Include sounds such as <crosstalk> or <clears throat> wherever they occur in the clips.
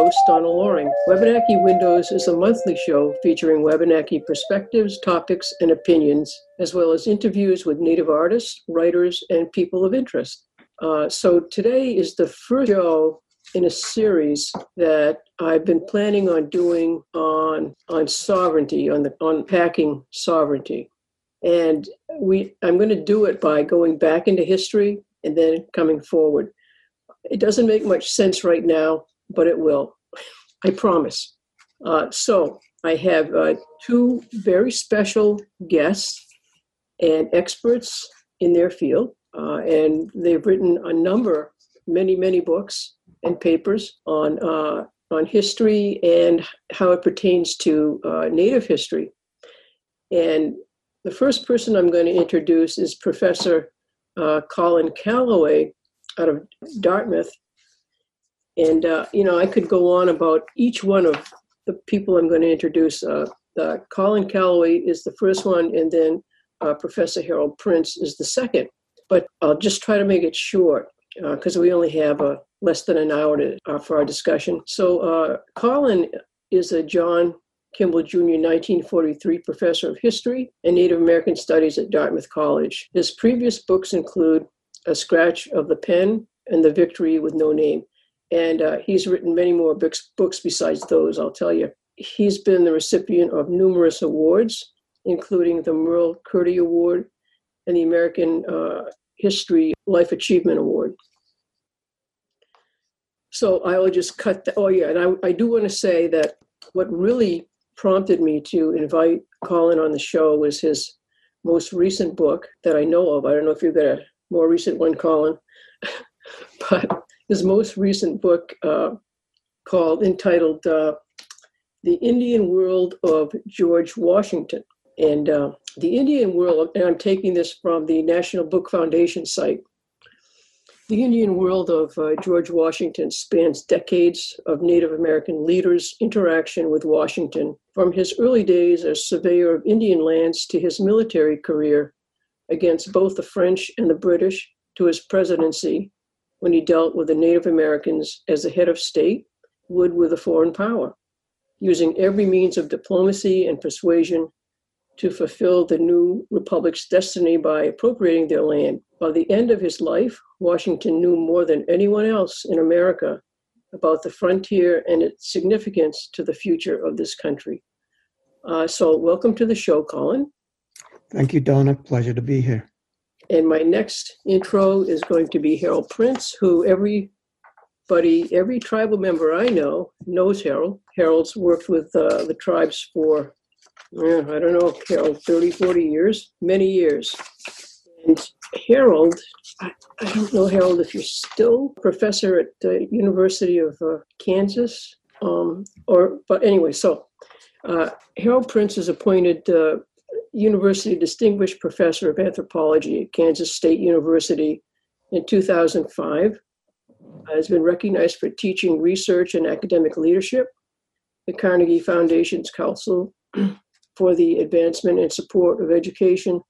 Host, Donna Loring. Wabanaki Windows is a monthly show featuring Wabanaki perspectives, topics, and opinions, as well as interviews with Native artists, writers, and people of interest. Uh, so today is the first show in a series that I've been planning on doing on on sovereignty, on the unpacking sovereignty. And we I'm going to do it by going back into history and then coming forward. It doesn't make much sense right now, but it will. I promise. Uh, so I have uh, two very special guests and experts in their field, uh, and they've written a number, many, many books and papers on uh, on history and how it pertains to uh, Native history. And the first person I'm going to introduce is Professor uh, Colin Calloway out of Dartmouth. And, uh, you know, I could go on about each one of the people I'm going to introduce. Uh, Colin Calloway is the first one, and then uh, Professor Harald Prins is the second. But I'll just try to make it short because uh, we only have uh, less than an hour to, for our discussion. So, Colin is a John Kimball Jr., 1943 professor of history and Native American studies at Dartmouth College. His previous books include A Scratch of the Pen and The Victory with No Name. And uh, he's written many more books, books besides those, I'll tell you. He's been the recipient of numerous awards, including the Merle Curti Award and the American uh, History Life Achievement Award. So I will just cut oh yeah, and I, I do want to say that what really prompted me to invite Colin on the show was his most recent book that I know of. I don't know if you've got a more recent one, Colin, <laughs> but his most recent book uh, called, entitled uh, The Indian World of George Washington. And uh, the Indian world, and I'm taking this from the National Book Foundation site, the Indian world of uh, George Washington spans decades of Native American leaders' interaction with Washington, from his early days as surveyor of Indian lands to his military career against both the French and the British to his presidency when he dealt with the Native Americans as the head of state would with a foreign power, using every means of diplomacy and persuasion to fulfill the new republic's destiny by appropriating their land. By the end of his life, Washington knew more than anyone else in America about the frontier and its significance to the future of this country. Uh, so, welcome to the show, Colin. Thank you, Donna. Pleasure to be here. And my next intro is going to be Harald Prins, who everybody, every tribal member I know knows Harald. Harald's worked with uh, the tribes for yeah, I don't know, Harald, 30, 40 years, many years. And Harald, I, I don't know, Harald, if you're still professor at the University of uh, Kansas, um, or but anyway, so uh, Harald Prins is appointed uh, University Distinguished Professor of Anthropology at Kansas State University in 2005. Has been recognized for teaching research and academic leadership. The Carnegie Foundation's Council <clears throat> for the advancement and support of education,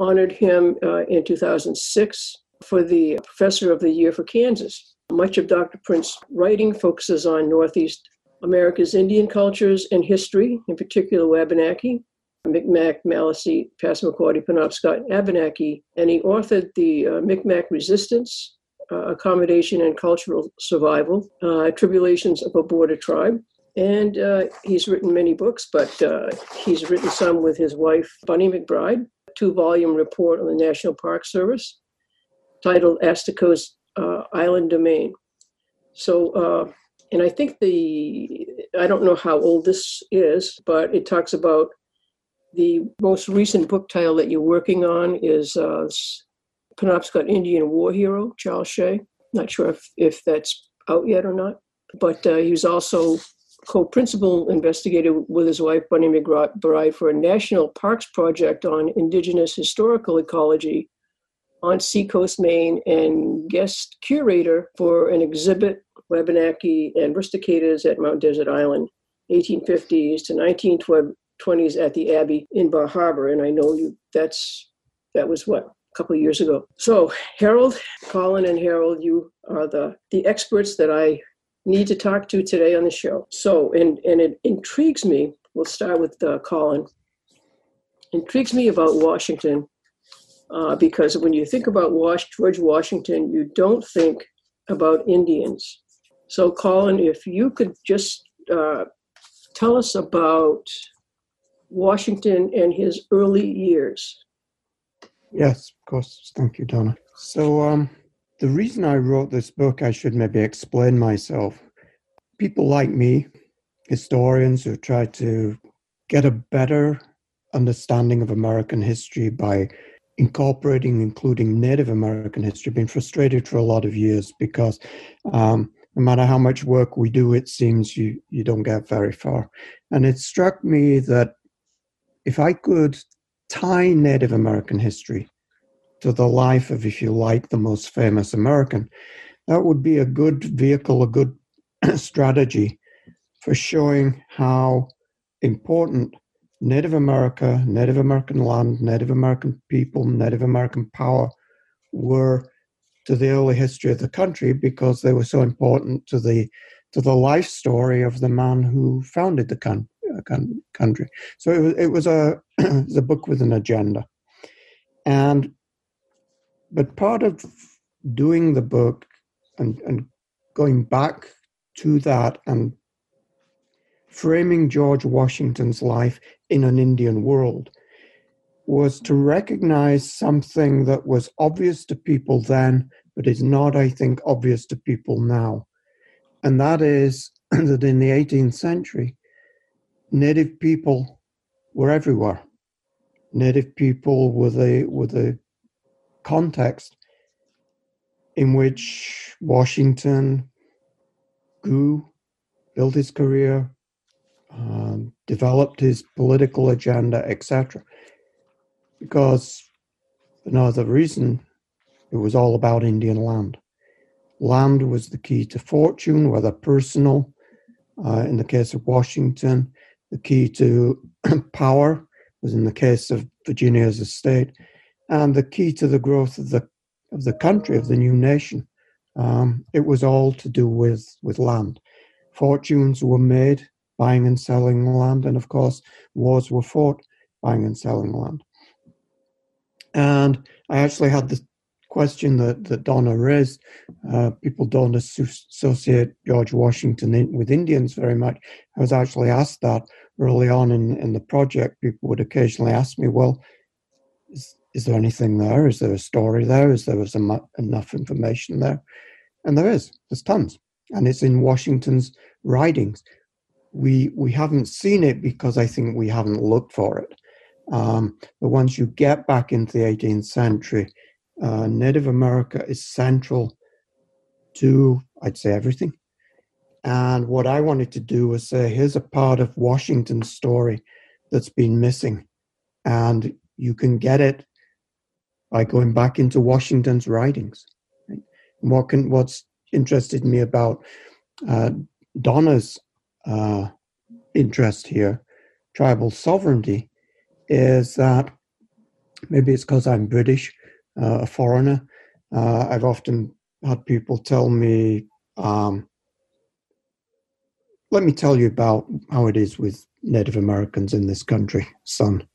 honored him uh, in 2006 for the Professor of the Year for Kansas. Much of Dr. Prins's writing focuses on Northeast America's Indian cultures and history, in particular Wabanaki, Micmac, Maliseet, Passamaquoddy, Penobscot, Abenaki, and he authored the uh, Micmac Resistance, uh, Accommodation and Cultural Survival, uh, Tribulations of a Border Tribe, and uh, he's written many books, but uh, he's written some with his wife, Bunny McBride, two volume report on the National Park Service titled Asticou's uh, Island Domain. So, and I think the, I don't know how old this is, but it talks about the most recent book title that you're working on is uh, Penobscot Indian War Hero, Charles Shay. Not sure if, if that's out yet or not, but uh, he was also co-principal investigator with his wife Bunny McBride for a national parks project on indigenous historical ecology on Seacoast, Maine, and guest curator for an exhibit, Wabanaki and Rusticators at Mount Desert Island, 1850s to 1920s at the Abbe in Bar Harbor. And I know you that's that was what a couple of years ago. So Harald, Colin, and Harald, you are the the experts that I need to talk to today on the show. So, and, and it intrigues me. We'll start with uh, Colin. Intrigues me about Washington uh, because when you think about Wash, George Washington, you don't think about Indians. So, Colin, if you could just uh, tell us about Washington and his early years. Yes, of course. Thank you, Donna. So, um, the reason I wrote this book, I should maybe explain myself. People like me, historians who try to get a better understanding of American history by incorporating, including Native American history, been frustrated for a lot of years because um, no matter how much work we do, it seems you, you don't get very far. And it struck me that if I could tie Native American history to the life of, if you like, the most famous American, that would be a good vehicle, a good <clears throat> strategy for showing how important Native America, Native American land, Native American people, Native American power were to the early history of the country because they were so important to the to the life story of the man who founded the con- country. So it was, it was a <clears throat> a book with an agenda, and but part of doing the book and, and going back to that and framing George Washington's life in an Indian world was to recognize something that was obvious to people then, but is not, I think, obvious to people now. And that is <clears throat> that in the 18th century, Native people were everywhere. Native people were the, were the context in which Washington grew, built his career, um, developed his political agenda, etc. Because for no other reason, it was all about Indian land. Land was the key to fortune, whether personal, uh, in the case of Washington, the key to <clears throat> power was in the case of Virginia as a state, and the key to the growth of the of the country of the new nation. Um, it was all to do with with land. Fortunes were made buying and selling land, and of course, wars were fought buying and selling land. And I actually had the question that, that Donna raised. Uh, people don't associate George Washington in, with Indians very much. I was actually asked that early on in, in the project. People would occasionally ask me, well, is, is there anything there? Is there a story there? Is there some, enough information there? And there is. There's tons, and it's in Washington's writings. We we haven't seen it because I think we haven't looked for it. Um, but once you get back into the 18th century, uh, Native America is central to, I'd say, everything. And what I wanted to do was say, here's a part of Washington's story that's been missing. And you can get it by going back into Washington's writings. Right? What can what's interested me about uh, Donna's uh, interest here, tribal sovereignty, is that maybe it's because I'm British, uh, a foreigner. Uh, I've often had people tell me, um, "Let me tell you about how it is with Native Americans in this country, son."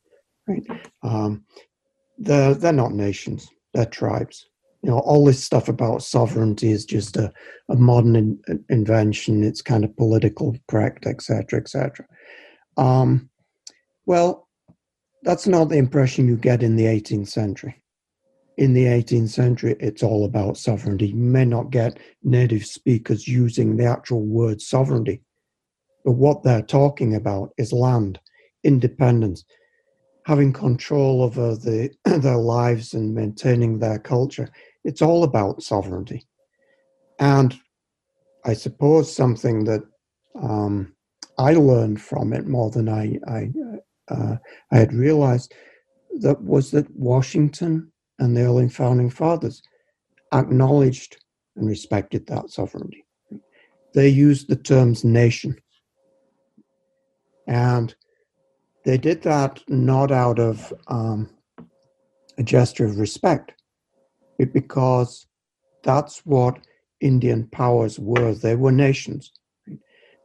Right? Um, they're they're not nations; they're tribes. You know, all this stuff about sovereignty is just a, a modern in, invention. It's kind of political correct, etc., etc. Um, well, that's not the impression you get in the 18th century. In the 18th century, it's all about sovereignty. You may not get native speakers using the actual word sovereignty, but what they're talking about is land, independence, having control over the, <clears throat> their lives and maintaining their culture. It's all about sovereignty. And I suppose something that um, I learned from it more than I, I, uh, I had realized that was that Washington and the early founding fathers acknowledged and respected that sovereignty. They used the terms nation. And they did that not out of um, a gesture of respect, but because that's what Indian powers were. They were nations.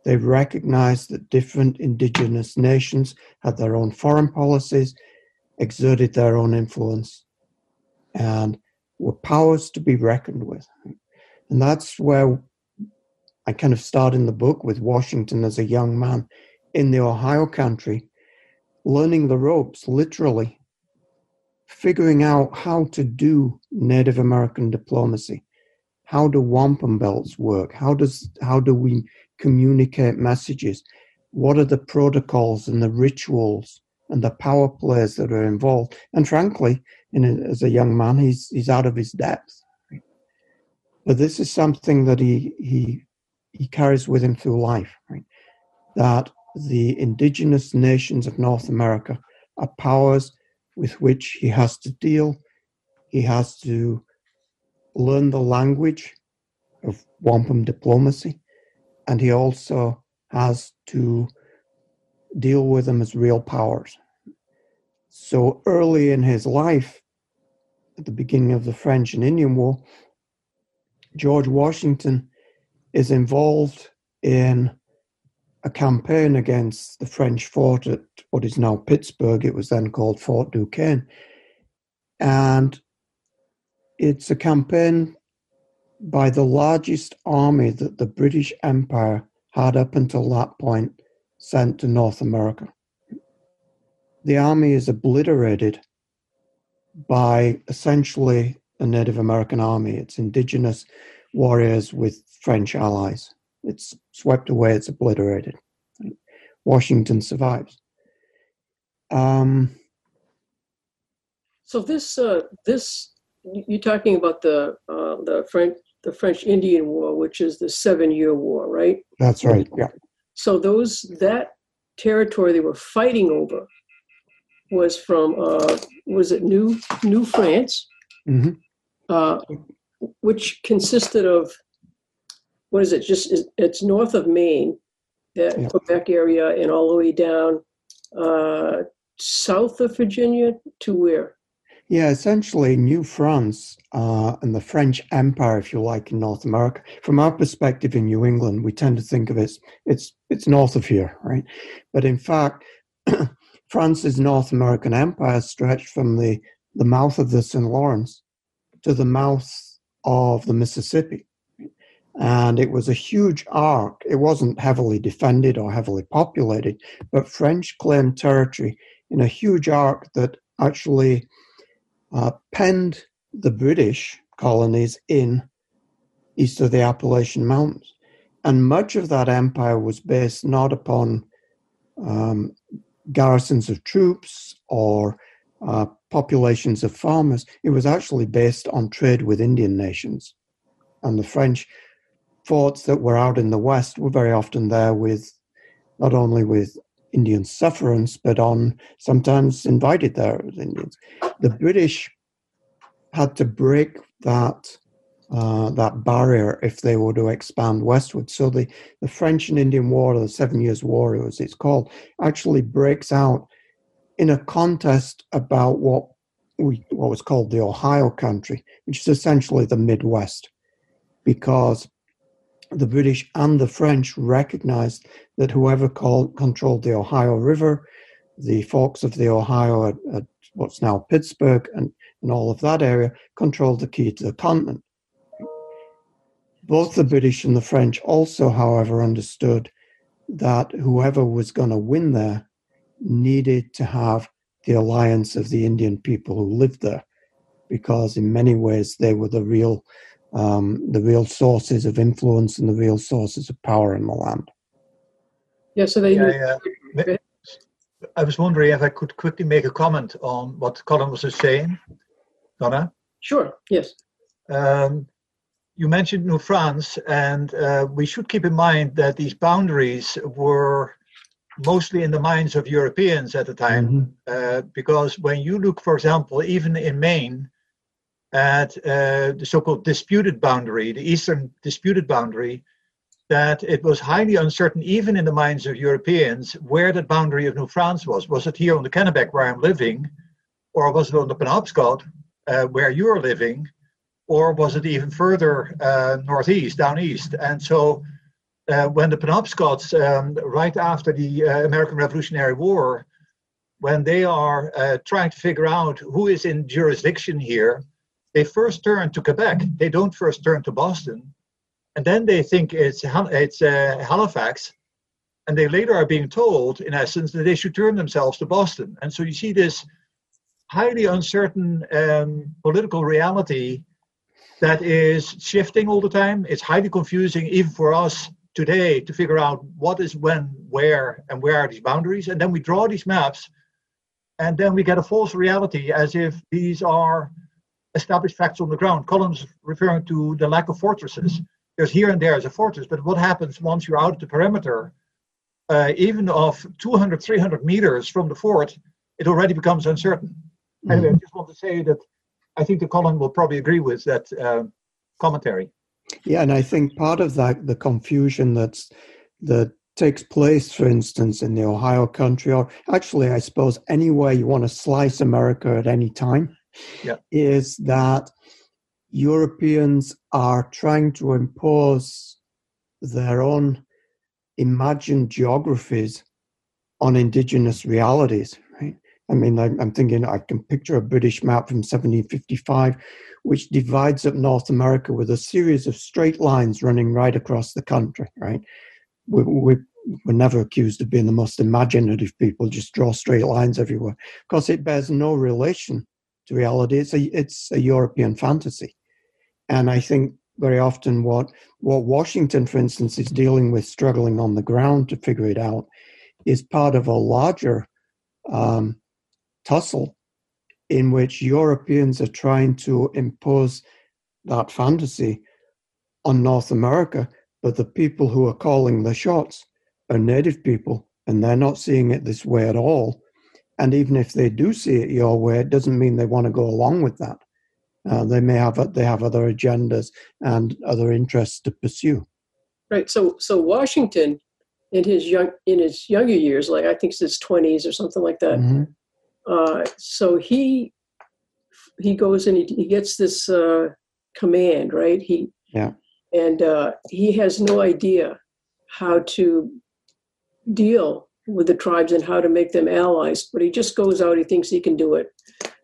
They recognized that different indigenous nations had their own foreign policies, exerted their own influence, and were powers to be reckoned with. And that's where I kind of start in the book with Washington as a young man in the Ohio country, learning the ropes, literally, figuring out how to do Native American diplomacy. How do wampum belts work? How does how do we communicate messages? What are the protocols and the rituals and the power players that are involved? And frankly, a, as a young man, he's he's out of his depth. But this is something that he he he carries with him through life, right? That the indigenous nations of North America are powers with which he has to deal. He has to learn the language of wampum diplomacy, and he also has to deal with them as real powers. So early in his life, at the beginning of the French and Indian War, George Washington is involved in a campaign against the French fort at what is now Pittsburgh. It was then called Fort Duquesne. And it's a campaign by the largest army that the British Empire had up until that point sent to North America. The army is obliterated by essentially a Native American army. It's indigenous warriors with French allies. It's swept away, it's obliterated. Washington survives. Um, so this uh, this you're talking about the uh, the French the French Indian War, which is the Seven Year War, right? That's right. Yeah. So those that territory they were fighting over was from uh, was it New New France, mm-hmm. uh, which consisted of what is it? Just it's north of Maine, that yeah. Quebec area, and all the way down uh, south of Virginia to where? Yeah, essentially New France uh, and the French Empire, if you like, in North America. From our perspective in New England, we tend to think of it as it's it's north of here, right? But in fact, <clears throat> France's North American empire stretched from the, the mouth of the St. Lawrence to the mouth of the Mississippi. And it was a huge arc. It wasn't heavily defended or heavily populated, but French claimed territory in a huge arc that actually uh, penned the British colonies in east of the Appalachian Mountains. And much of that empire was based not upon um, garrisons of troops or uh, populations of farmers. It was actually based on trade with Indian nations. And the French forts that were out in the West were very often there with not only with Indian sufferance, but on sometimes invited there as Indians. The British had to break that uh, that barrier if they were to expand westward. So the, the French and Indian War, or the Seven Years' War, as it's called, actually breaks out in a contest about what we what was called the Ohio Country, which is essentially the Midwest, because the British and the French recognized that whoever called, controlled the Ohio River, the forks of the Ohio at, at what's now Pittsburgh and, and all of that area, controlled the key to the continent. Both the British and the French also, however, understood that whoever was going to win there needed to have the alliance of the Indian people who lived there, because in many ways they were the real um, the real sources of influence and the real sources of power in the land. Yeah, so they. Yeah, yeah. I was wondering if I could quickly make a comment on what Colin was just saying, Donna. Sure. Yes. Um, you mentioned New France, and uh, we should keep in mind that these boundaries were mostly in the minds of Europeans at the time, mm-hmm. uh, because when you look, for example, even in Maine, at uh, the so-called disputed boundary, the eastern disputed boundary, that it was highly uncertain, even in the minds of Europeans, where that boundary of New France was. Was it here on the Kennebec where I'm living, or was it on the Penobscot uh, where you're living, or was it even further uh, northeast, down east? And so uh, when the Penobscots, um, right after the uh, American Revolutionary War, when they are uh, trying to figure out who is in jurisdiction here, they first turn to Quebec. They don't first turn to Boston, and then they think it's it's uh, Halifax, and they later are being told, in essence, that they should turn themselves to Boston. And so you see this highly uncertain um, political reality that is shifting all the time. It's highly confusing, even for us today, to figure out what is when, where, and where are these boundaries. And then we draw these maps, and then we get a false reality as if these are established facts on the ground. Colin's referring to the lack of fortresses. There's here and there is a fortress, but what happens once you're out of the perimeter, uh, even of 200, 300 meters from the fort, it already becomes uncertain. Mm-hmm. Anyway, I just want to say that I think the Colin will probably agree with that uh, commentary. Yeah, and I think part of that, the confusion that's that takes place, for instance, in the Ohio country, or actually, I suppose anywhere you want to slice America at any time, yeah. is that Europeans are trying to impose their own imagined geographies on indigenous realities. I mean, I'm thinking I can picture a British map from 1755, which divides up North America with a series of straight lines running right across the country. Right? We, we, we're never accused of being the most imaginative people, just draw straight lines everywhere, because it bears no relation to reality. It's a it's a European fantasy, and I think very often what what Washington, for instance, is dealing with, struggling on the ground to figure it out, is part of a larger um, tussle in which Europeans are trying to impose that fantasy on North America, but the people who are calling the shots are native people, and they're not seeing it this way at all. And even if they do see it your way, it doesn't mean they want to go along with that. Uh, they may have they have other agendas and other interests to pursue. Right. So so Washington, in his young in his younger years, like I think it's his twenties or something like that. Mm-hmm. Uh, so he he goes and he, he gets this uh, command, right? He yeah, and uh, he has no idea how to deal with the tribes and how to make them allies. But he just goes out. He thinks he can do it.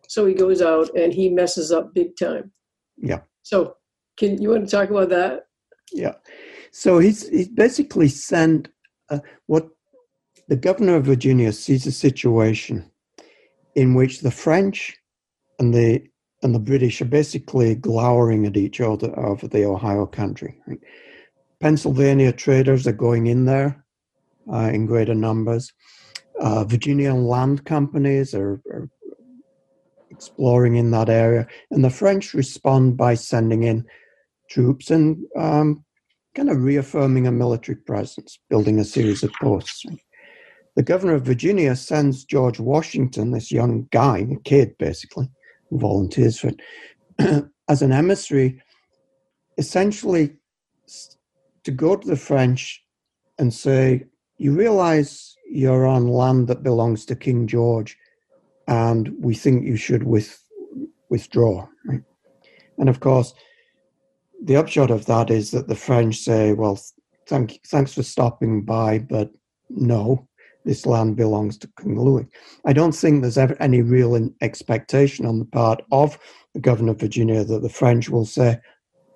So he goes out and he messes up big time. Yeah. So can you want to talk about that? Yeah. So he's he's basically sent uh, what the governor of Virginia sees a situation in which the French and the and the British are basically glowering at each other over the Ohio country. Pennsylvania traders are going in there uh, in greater numbers. Uh, Virginian land companies are, are, exploring in that area, and the French respond by sending in troops and um, kind of reaffirming a military presence, building a series of posts. The governor of Virginia sends George Washington, this young guy, a kid basically, volunteers for it, <clears throat> as an emissary, essentially to go to the French and say, you realize you're on land that belongs to King George, and we think you should with, withdraw. And of course, the upshot of that is that the French say, well, thank, thanks for stopping by, but no, this land belongs to King Louis. I don't think there's ever any real expectation on the part of the governor of Virginia that the French will say,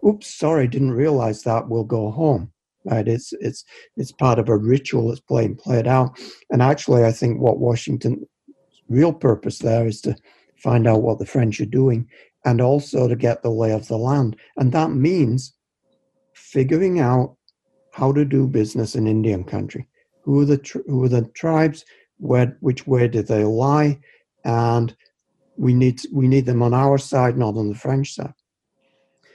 oops, sorry, didn't realize that, we'll go home right? It's it's it's part of a ritual that's playing played out. And actually, I think what Washington's real purpose there is to find out what the French are doing and also to get the lay of the land. And that means figuring out how to do business in Indian country. Who are the tri- who are the tribes? Where which way do they lie? And we need we need them on our side, not on the French side.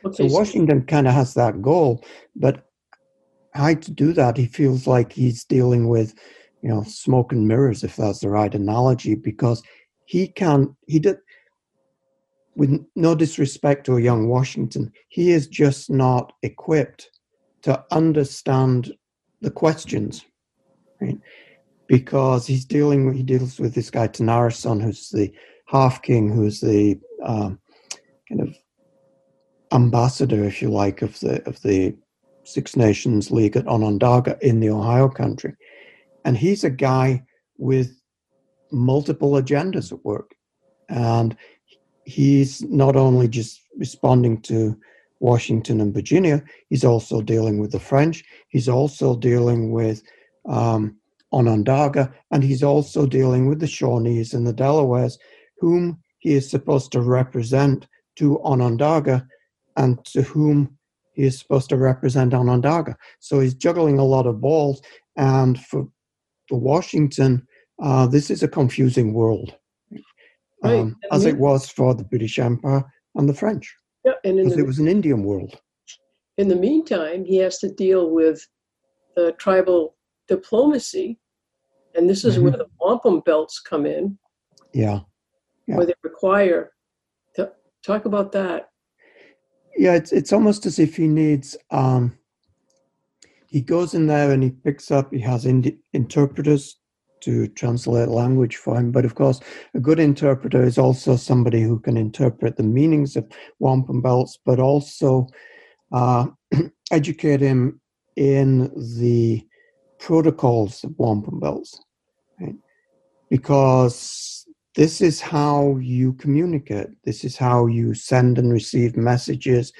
Okay, so Washington kind of has that goal, but how to do that, he feels like he's dealing with, you know, smoke and mirrors, if that's the right analogy, because he can, he did, with no disrespect to a young Washington, he is just not equipped to understand the questions, right? Because he's dealing, he deals with this guy Tanaghrisson, who's the half king, who's the um, kind of ambassador, if you like, of the of the Six Nations League at Onondaga in the Ohio country. And he's a guy with multiple agendas at work. And he's not only just responding to Washington and Virginia, he's also dealing with the French, he's also dealing with um, Onondaga, and he's also dealing with the Shawnees and the Delawares, whom he is supposed to represent to Onondaga and to whom he is supposed to represent Onondaga. So he's juggling a lot of balls, and for, for Washington, uh, this is a confusing world, Right. um, as it was for the British Empire and the French, Yeah, and in the, it was an Indian world. in the meantime, he has to deal with the tribal diplomacy, and this is Mhm. where the wampum belts come in, Yeah. Yeah. where they require. To, talk about that. Yeah, it's it's almost as if he needs. Um, he goes in there and he picks up. He has interpreters to translate language for him. But of course, a good interpreter is also somebody who can interpret the meanings of wampum belts, but also uh, <clears throat> educate him in the protocols of wampum belts, right? Because this is how you communicate. This is how you send and receive messages.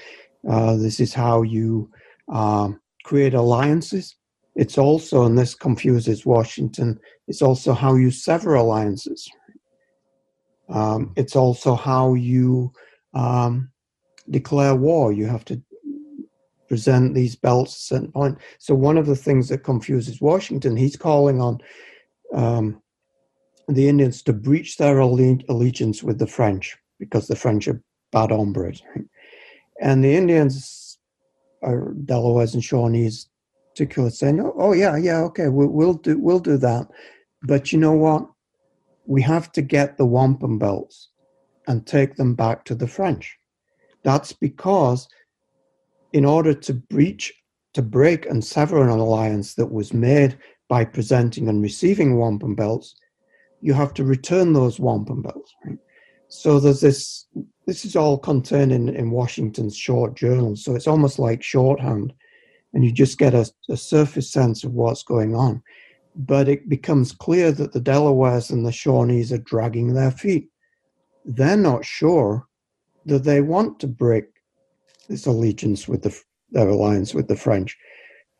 Uh, this is how you um, create alliances. It's also, and this confuses Washington, it's also how you sever alliances. Um, it's also how you um, declare war. You have to present these belts at certain point. So, one of the things that confuses Washington, he's calling on um, the Indians to breach their alle- allegiance with the French because the French are bad hombres. Right? And the Indians, are Delawares and Shawnees, particularly saying, "Oh, oh yeah, yeah, okay, we'll, we'll do we'll do that." But you know what? We have to get the wampum belts and take them back to the French. That's because, in order to breach, to break and sever an alliance that was made by presenting and receiving wampum belts, you have to return those wampum belts. Right? So there's this. This is all contained in, in Washington's short journal. So it's almost like shorthand, and you just get a, a surface sense of what's going on. But it becomes clear that the Delawares and the Shawnees are dragging their feet. They're not sure that they want to break this allegiance with the their alliance with the French.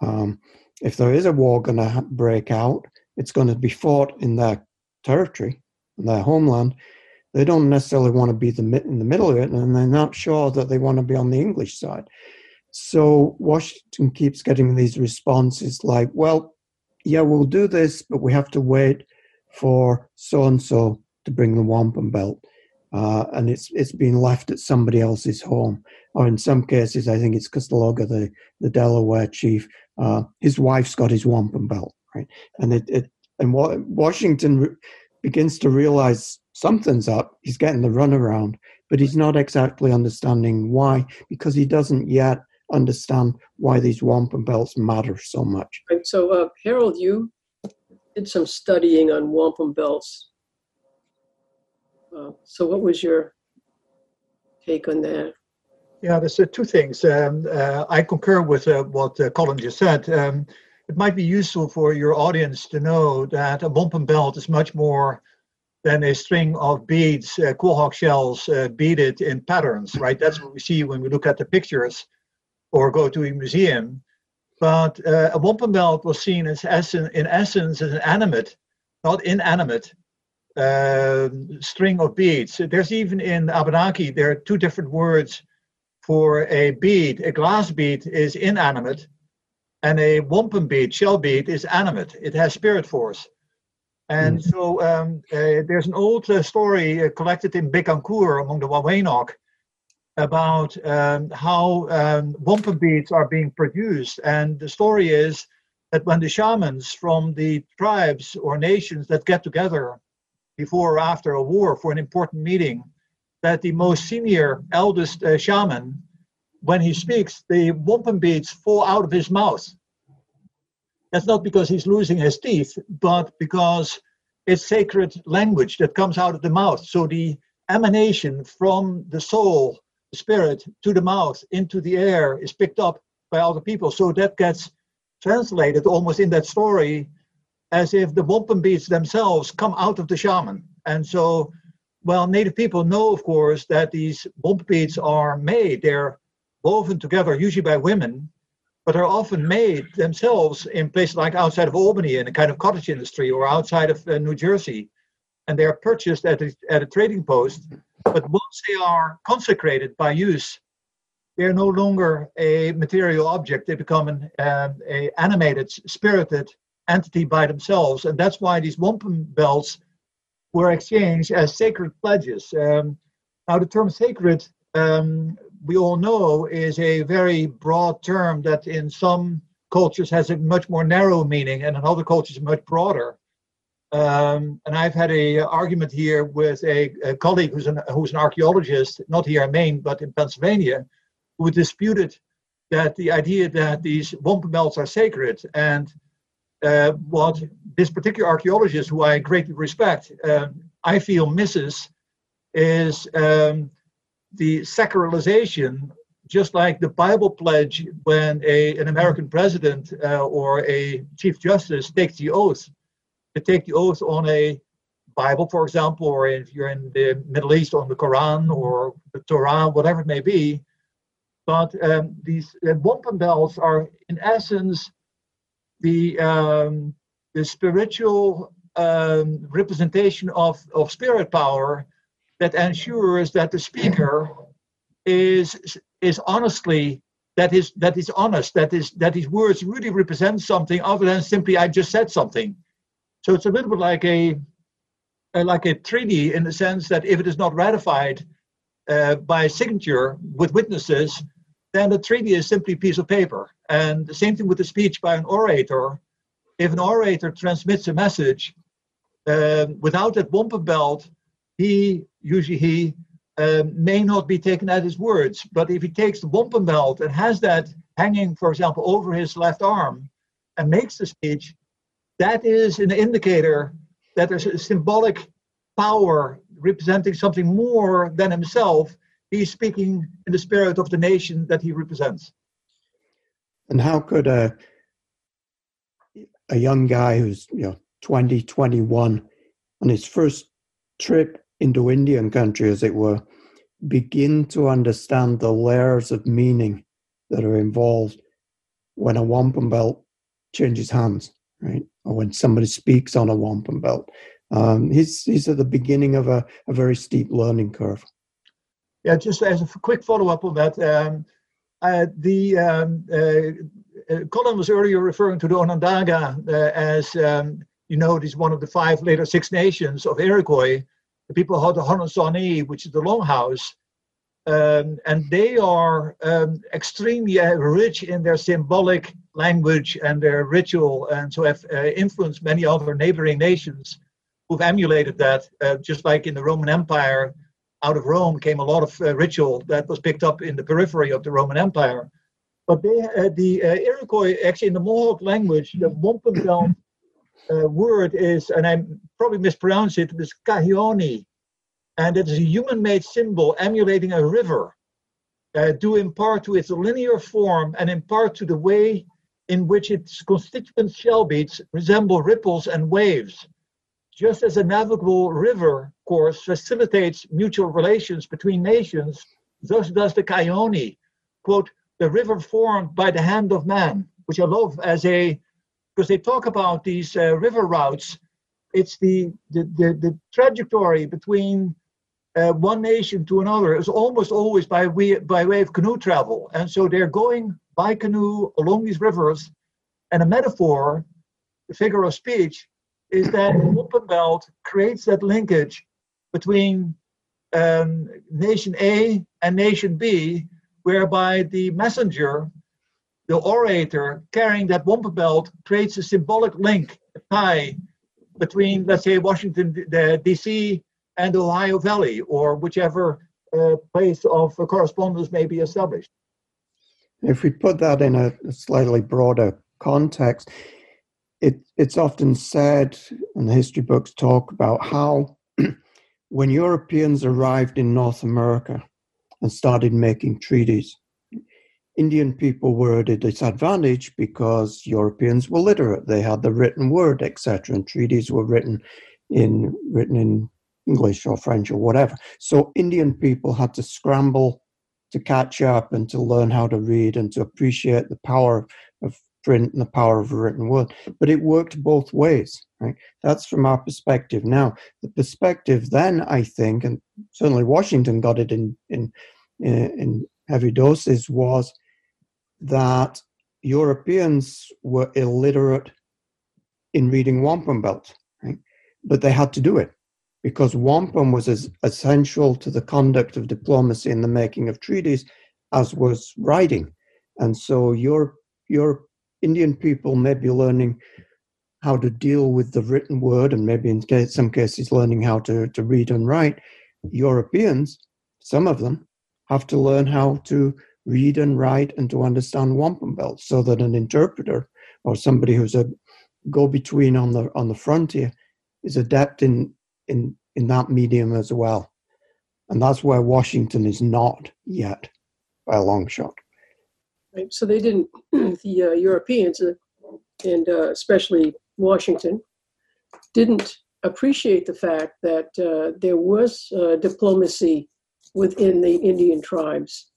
Um, if there is a war going to break out, it's going to be fought in their territory, in their homeland. They don't necessarily want to be the, in the middle of it, and they're not sure that they want to be on the English side. So Washington keeps getting these responses like, well, yeah, we'll do this, but we have to wait for so and so to bring the wampum belt. Uh, and it's it's been left at somebody else's home, or in some cases, I think it's Custaloga, the the Delaware chief. Uh, his wife's got his wampum belt, right? And it, it and wa- Washington re- begins to realize something's up. He's getting the runaround, but he's not exactly understanding why because he doesn't yet understand why these wampum belts matter so much. And so, uh, Harald, you did some studying on wampum belts. So, what was your take on that? Yeah, there's uh, two things. Um, uh, I concur with uh, what uh, Colin just said. Um, it might be useful for your audience to know that a wampum belt is much more than a string of beads, uh, quahog shells uh, beaded in patterns, right? That's what we see when we look at the pictures or go to a museum. But uh, a wampum belt was seen as, as in, in essence as an animate, not inanimate, um string of beads. There's even in Abenaki, there are two different words for a bead. A glass bead is inanimate, and a wampum bead, shell bead, is animate. It has spirit force. And so um, uh, there's an old uh, story uh, collected in Bécancour among the Wawanok about um, how um, wampum beads are being produced. And the story is that when the shamans from the tribes or nations that get together before or after a war for an important meeting, that the most senior, eldest uh, shaman, when he speaks, the wampum beads fall out of his mouth. That's not because he's losing his teeth, but because it's sacred language that comes out of the mouth. So the emanation from the soul, the spirit to the mouth into the air is picked up by other people. So that gets translated almost in that story as if the wampum beads themselves come out of the shaman. And so, well, Native people know, of course, that these wampum beads are made. They're woven together, usually by women, but are often made themselves in places like outside of Albany in a kind of cottage industry or outside of uh, New Jersey. And they are purchased at a, at a trading post. But once they are consecrated by use, they're no longer a material object. They become an um, a animated, spirited entity by themselves. And that's why these wampum belts were exchanged as sacred pledges. Um, now, the term sacred, um, we all know, is a very broad term that in some cultures has a much more narrow meaning and in other cultures much broader. Um, and I've had a argument here with a, a, colleague who's an, who's an archaeologist, not here in Maine, but in Pennsylvania, who disputed that the idea that these wampum belts are sacred and uh, what this particular archaeologist, who I greatly respect, uh, I feel misses is um, the sacralization, just like the Bible pledge when a, an American president uh, or a chief justice takes the oath to take the oath on a Bible, for example, or if you're in the Middle East on the Quran or the Torah, whatever it may be. But um, these uh, wampum belts are, in essence, the um, the spiritual um, representation of, of spirit power that ensures that the speaker is is honestly that is that is honest that is that his words really represent something other than simply I just said something. So it's a little bit like a, a like a treaty in the sense that if it is not ratified uh, by signature with witnesses, then the treaty is simply a piece of paper. And the same thing with the speech by an orator. If an orator transmits a message um, without that wampum belt, he usually he um, may not be taken at his words. But if he takes the wampum belt and has that hanging, for example, over his left arm and makes the speech, that is an indicator that there's a symbolic power representing something more than himself he's speaking in the spirit of the nation that he represents. And how could a a young guy who's you know 20, 21 on his first trip into Indian country, as it were, begin to understand the layers of meaning that are involved when a wampum belt changes hands, right? Or when somebody speaks on a wampum belt. Um, he's, he's at the beginning of a, a very steep learning curve. Yeah, just as a quick follow-up on that, um, uh, the um, uh, uh, Colin was earlier referring to the Onondaga uh, as, um, you know, he's one of the five later Six Nations of Iroquois. The people of the Haudenosaunee, which is the Longhouse, um, and they are um, extremely uh, rich in their symbolic language and their ritual, and so have uh, influenced many other neighboring nations who've emulated that, just like in the Roman Empire out of Rome came a lot of uh, ritual that was picked up in the periphery of the Roman Empire. But they, uh, the uh, Iroquois, actually in the Mohawk language, the wampum uh, word is, and I probably mispronounce it, is kahioni. And it is a human-made symbol emulating a river, uh, due in part to its linear form and in part to the way in which its constituent shell beads resemble ripples and waves. Just as a navigable river course facilitates mutual relations between nations, thus does the Kahioni. Quote, the river formed by the hand of man, which I love as a, because they talk about these uh, river routes. It's the, the, the, the trajectory between uh, one nation to another is almost always by way, by way of canoe travel. And so they're going by canoe along these rivers. And a metaphor, the figure of speech, is that wampum belt creates that linkage between um, nation A and nation B, whereby the messenger, the orator carrying that wampum belt, creates a symbolic link, a tie between, let's say, Washington D.C. and the Ohio Valley, or whichever uh, place of correspondence may be established. If we put that in a slightly broader context, it, it's often said, and the history books talk about how <clears throat> when Europeans arrived in North America and started making treaties. Indian people were at a disadvantage because Europeans were literate. They had the written word, etc., and treaties were written in written in English or French or whatever. So Indian people had to scramble to catch up and to learn how to read and to appreciate the power print and the power of a written word. But it worked both ways, right? That's from our perspective. Now, the perspective then, I think, and certainly Washington got it in in eh, in heavy doses, was that Europeans were illiterate in reading wampum belt, right? But they had to do it because wampum was as essential to the conduct of diplomacy and the making of treaties as was writing. And so your your Indian people may be learning how to deal with the written word and maybe in some cases learning how to, to read and write. Europeans, some of them, have to learn how to read and write and to understand wampum belt so that an interpreter or somebody who's a go-between on the on the frontier is adept in in in that medium as well. And that's where Washington is not yet by a long shot. Right. So they didn't, <clears throat> the uh, Europeans, uh, and uh, especially Washington, didn't appreciate the fact that uh, there was uh, diplomacy within the Indian tribes.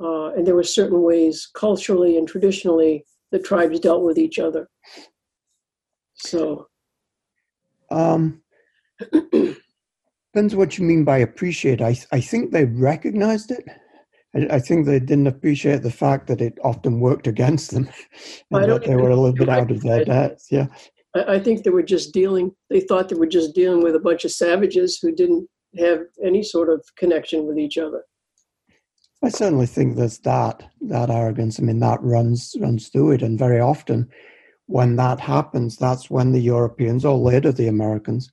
Uh, and there were certain ways, culturally and traditionally, the tribes dealt with each other. So. Um, <clears throat> depends what you mean by appreciate. I I think they recognized it. I, I think they didn't appreciate the fact that it often worked against them, and that they were a little bit out of their depth. Yeah, I, I think they were just dealing. They thought they were just dealing with a bunch of savages who didn't have any sort of connection with each other. I certainly think there's that that arrogance. I mean, that runs runs through it, and very often, when that happens, that's when the Europeans or later the Americans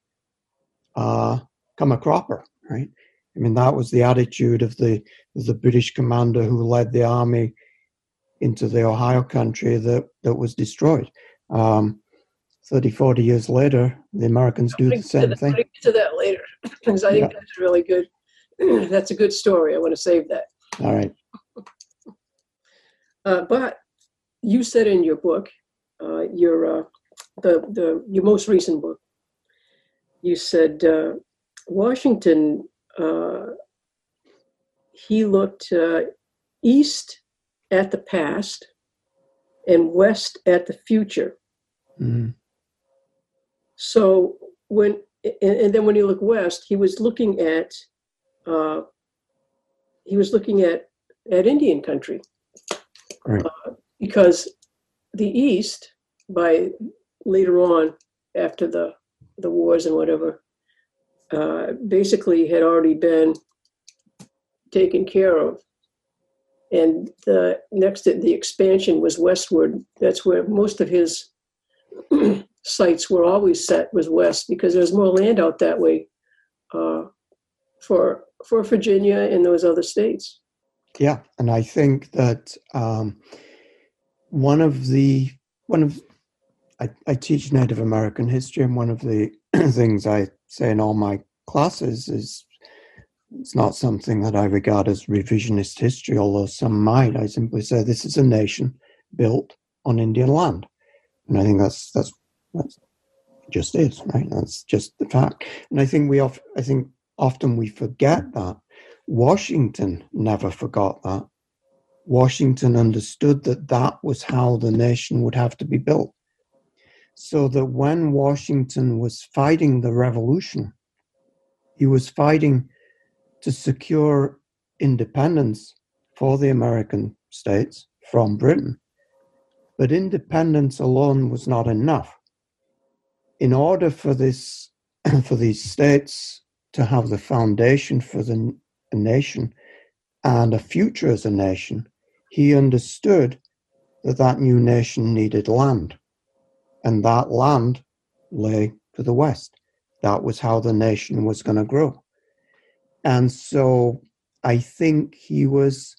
uh, come a cropper, right? I mean, that was the attitude of the of the British commander who led the army into the Ohio country that, that was destroyed. Um, 30, 40 years later, the Americans do the same that, thing. I'll get to that later <laughs> because I think yeah. that's really good. <clears throat> that's a good story. I want to save that. All right. Uh, but you said in your book, uh, your uh, the the your most recent book, you said uh, Washington, he looked uh, east at the past and west at the future. Mm-hmm. So when and, and, then when you look west, he was looking at uh, he was looking at at Indian country, right. uh, because the east by later on after the the wars and whatever uh, basically had already been taken care of. And the next, the expansion was westward. That's where most of his <clears throat> sights were always set was west because there's more land out that way uh, for for Virginia and those other states. Yeah, and I think that um, one of the one of I, I teach Native American history, and one of the <clears throat> things I say in all oh, my classes is it's not something that I regard as revisionist history, although some might. I simply say this is a nation built on Indian land, and I think that's that's that's just is right. That's just the fact, and I think we off, I think often we forget that. Washington never forgot that. Washington understood that that was how the nation would have to be built so that when Washington was fighting the revolution, he was fighting to secure independence for the American states from Britain. But independence alone was not enough. In order for this <clears throat> for these states to have the foundation for the nation and a future as a nation, he understood that that new nation needed land and that land lay to the west. That was how the nation was going to grow. And so I think he was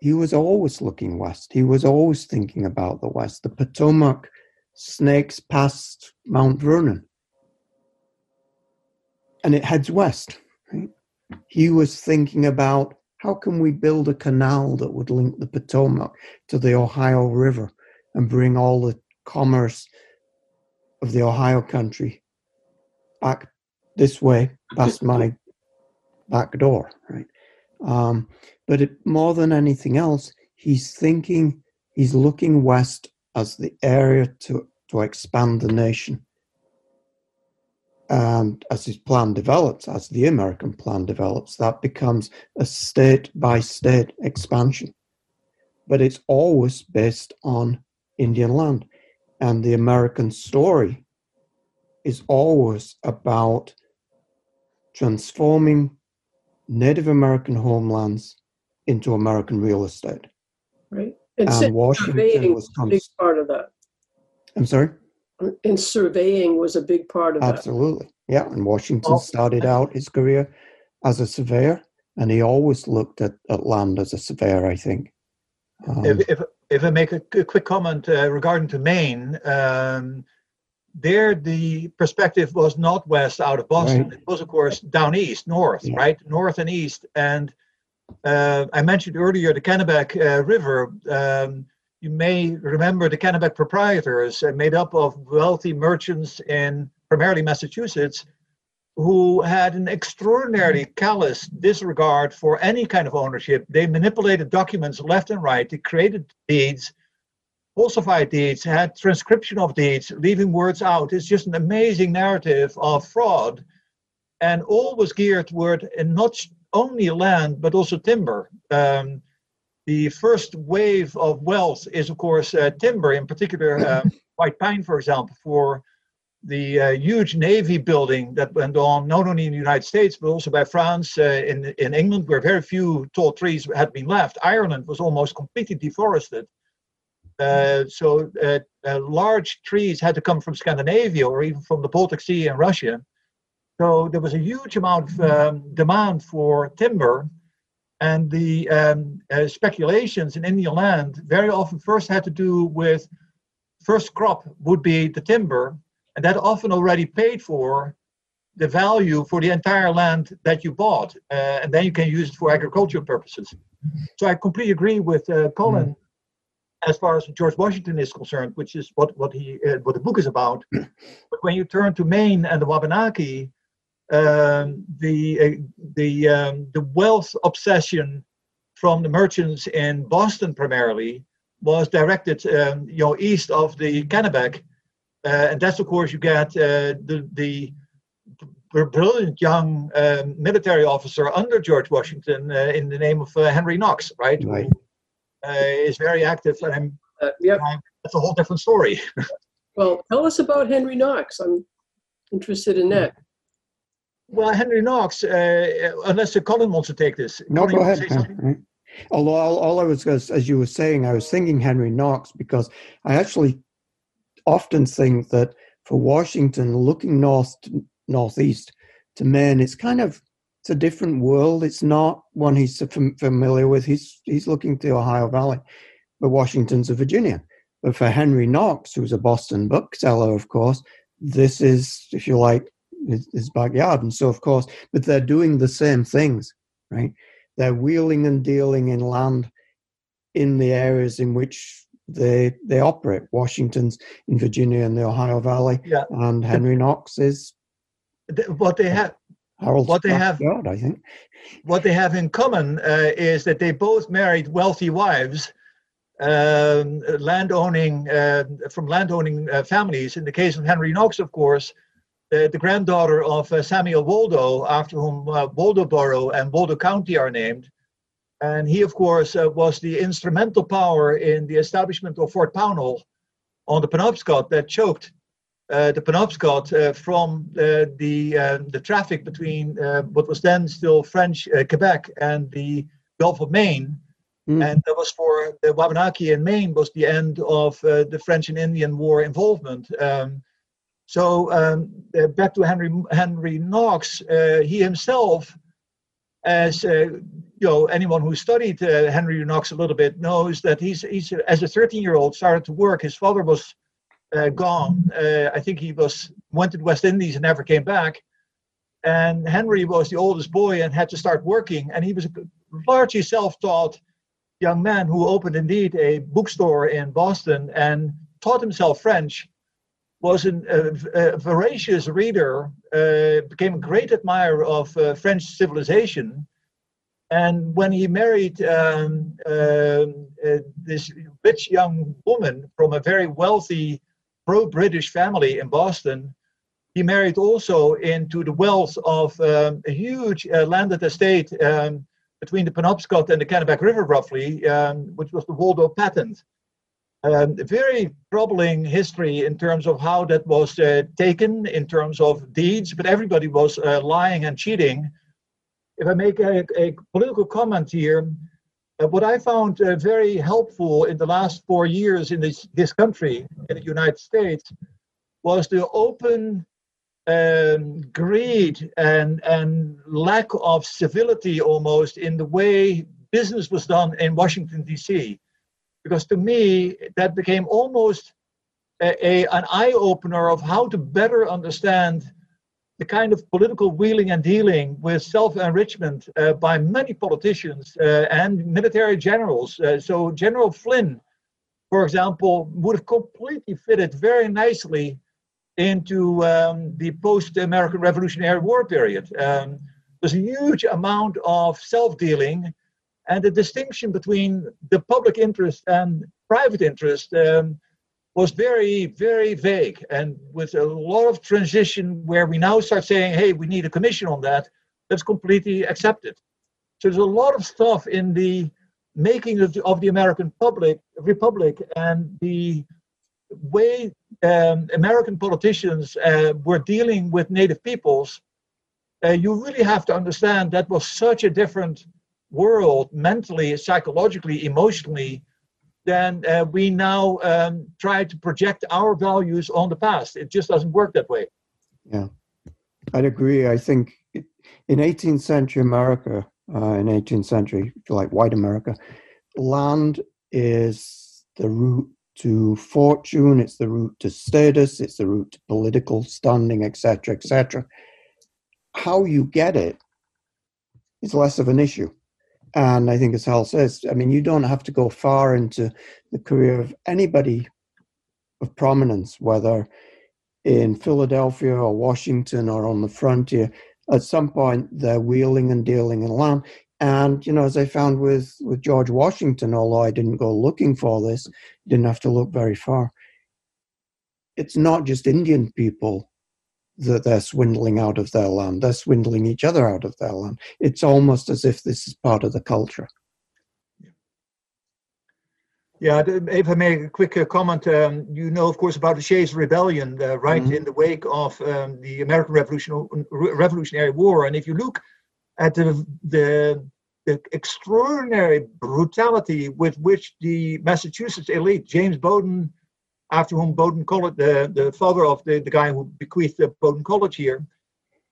he was always looking west. He was always thinking about the west. The Potomac snakes past Mount Vernon and it heads west. Right? He was thinking about how can we build a canal that would link the Potomac to the Ohio River and bring all the commerce of the Ohio country back this way past my back door, right? Um, but it, more than anything else, he's thinking, he's looking west as the area to, to expand the nation. And as his plan develops, as the American plan develops, that becomes a state by state expansion. But it's always based on Indian land. And the American story is always about transforming Native American homelands into American real estate. Right. And, And Washington surveying was was a big part of that. I'm sorry? And surveying was a big part of that. Absolutely. Yeah. And Washington Well, started out his career as a surveyor, and he always looked at, at land as a surveyor, I think. Um, If, if, if I make a, qu- quick comment uh, regarding to Maine, um, there the perspective was not west out of Boston. Right. It was, of course, down east, north, Yeah. right? North and east. And uh, I mentioned earlier the Kennebec uh, River. Um, you may remember the Kennebec proprietors, uh, made up of wealthy merchants in primarily Massachusetts, who had an extraordinarily callous disregard for any kind of ownership. They manipulated documents left and right. They created deeds, falsified deeds, had transcription of deeds, leaving words out. It's just an amazing narrative of fraud. And all was geared toward uh, not only land, but also timber. Um, the first wave of wealth is, of course, uh, timber, in particular, uh, <coughs> white pine, for example, for the uh, huge navy building that went on not only in the United States but also by France, uh, in in England, where very few tall trees had been left. Ireland was almost completely deforested. Uh, so uh, uh, large trees had to come from Scandinavia or even from the Baltic Sea and Russia. So there was a huge amount of um, demand for timber, and the um, uh, speculations in Indian land very often first had to do with first crop would be the timber, and that often already paid for the value for the entire land that you bought, uh, and then you can use it for agricultural purposes. So I completely agree with uh, Colin as far as George Washington is concerned, which is what what he uh, what the book is about. <clears throat> but when you turn to Maine and the Wabanaki, um, the uh, the um, the wealth obsession from the merchants in Boston primarily was directed, um, you know, east of the Kennebec, uh, and that's of course you get uh, the the brilliant young um, military officer under George Washington uh, in the name of uh, Henry Knox, right? Right. Who, uh, is very active, and I'm, Uh, yep. that's a whole different story. <laughs> Well, tell us about Henry Knox. I'm interested in that. Well, Henry Knox, uh, unless uh, Colin wants to take this. No, Colin, go ahead. to say yeah, something? right. Although all, all I was, gonna- as you were saying, I was thinking Henry Knox because I actually often think that for Washington, looking north, to, northeast to Maine, it's kind of it's a different world. It's not one he's familiar with. He's he's looking to Ohio Valley, but Washington's a Virginian. But for Henry Knox, who's a Boston bookseller, of course, this is, if you like, his, his backyard. And so, of course, but they're doing the same things, right? They're wheeling and dealing in land in the areas in which they they operate. Washington's in Virginia and the Ohio Valley, Yeah. and Henry Knox is What they have, Harald's What they have- backyard, I think. what they have in common uh, is that they both married wealthy wives, um, landowning uh, from landowning uh, families. In the case of Henry Knox, of course, uh, the granddaughter of uh, Samuel Waldo, after whom uh, Waldoboro and Waldo County are named. And he, of course, uh, was the instrumental power in the establishment of Fort Pownall on the Penobscot that choked uh, the Penobscot uh, from uh, the uh, the traffic between uh, what was then still French uh, Quebec and the Gulf of Maine, Mm. and that was for the Wabanaki in Maine was the end of uh, the French and Indian War involvement. Um, so um, uh, back to Henry Henry Knox, uh, he himself, as uh, you know, anyone who studied uh, Henry Knox a little bit knows that he's he's as a 13 year old started to work. His father was uh, gone. Uh, I think he was went to the West Indies and never came back. And Henry was the oldest boy and had to start working. And he was a largely self-taught young man who opened indeed a bookstore in Boston and taught himself French, was an, a, a, voracious reader, uh, became a great admirer of uh, French civilization. And when he married um, uh, uh this rich young woman from a very wealthy pro British family in Boston, he married also into the wealth of um, a huge uh, landed estate um, between the Penobscot and the Kennebec River, roughly, um, which was the Waldo patent. Um, very troubling history in terms of how that was uh, taken, in terms of deeds, but everybody was uh, lying and cheating. If I make a, a political comment here, uh, what I found uh, very helpful in the last four years in this, this country, in the United States, was the open um, greed and, and lack of civility almost in the way business was done in Washington, D.C. Because to me, that became almost a, a an eye opener of how to better understand the kind of political wheeling and dealing with self enrichment uh, by many politicians uh, and military generals. Uh, so, General Flynn, for example, would have completely fitted very nicely into um, the post-American Revolutionary War period. Um, there's a huge amount of self-dealing, and the distinction between the public interest and private interest um, was very, very vague, and with a lot of transition where we now start saying, "Hey, we need a commission on that." That's completely accepted. So there's a lot of stuff in the making of the, of the American public republic and the way um, American politicians uh, were dealing with native peoples, uh, you really have to understand that was such a different world mentally, psychologically, emotionally than uh, we now um, try to project our values on the past. It just doesn't work that way. Yeah, I'd agree. I think in 18th century America, uh, in 18th century, like, white America, land is the root to fortune, it's the route to status, it's the route to political standing, etc., etc. How you get it is less of an issue. And I think, as Hal says, I mean, you don't have to go far into the career of anybody of prominence, whether in Philadelphia or Washington or on the frontier. At some point, they're wheeling and dealing in land. And you know, as I found with with George Washington, although I didn't go looking for this, didn't have to look very far. It's not just Indian people that they're swindling out of their land; they're swindling each other out of their land. It's almost as if this is part of the culture. Yeah, if I make a quick uh, comment, um, you know, of course, about the Shays Rebellion, uh, right mm-hmm. in the wake of um, the American Revolution, Revolutionary War. And if you look at the, the, the extraordinary brutality with which the Massachusetts elite, James Bowdoin, after whom Bowdoin College, the, the father of the, the guy who bequeathed the Bowdoin College here,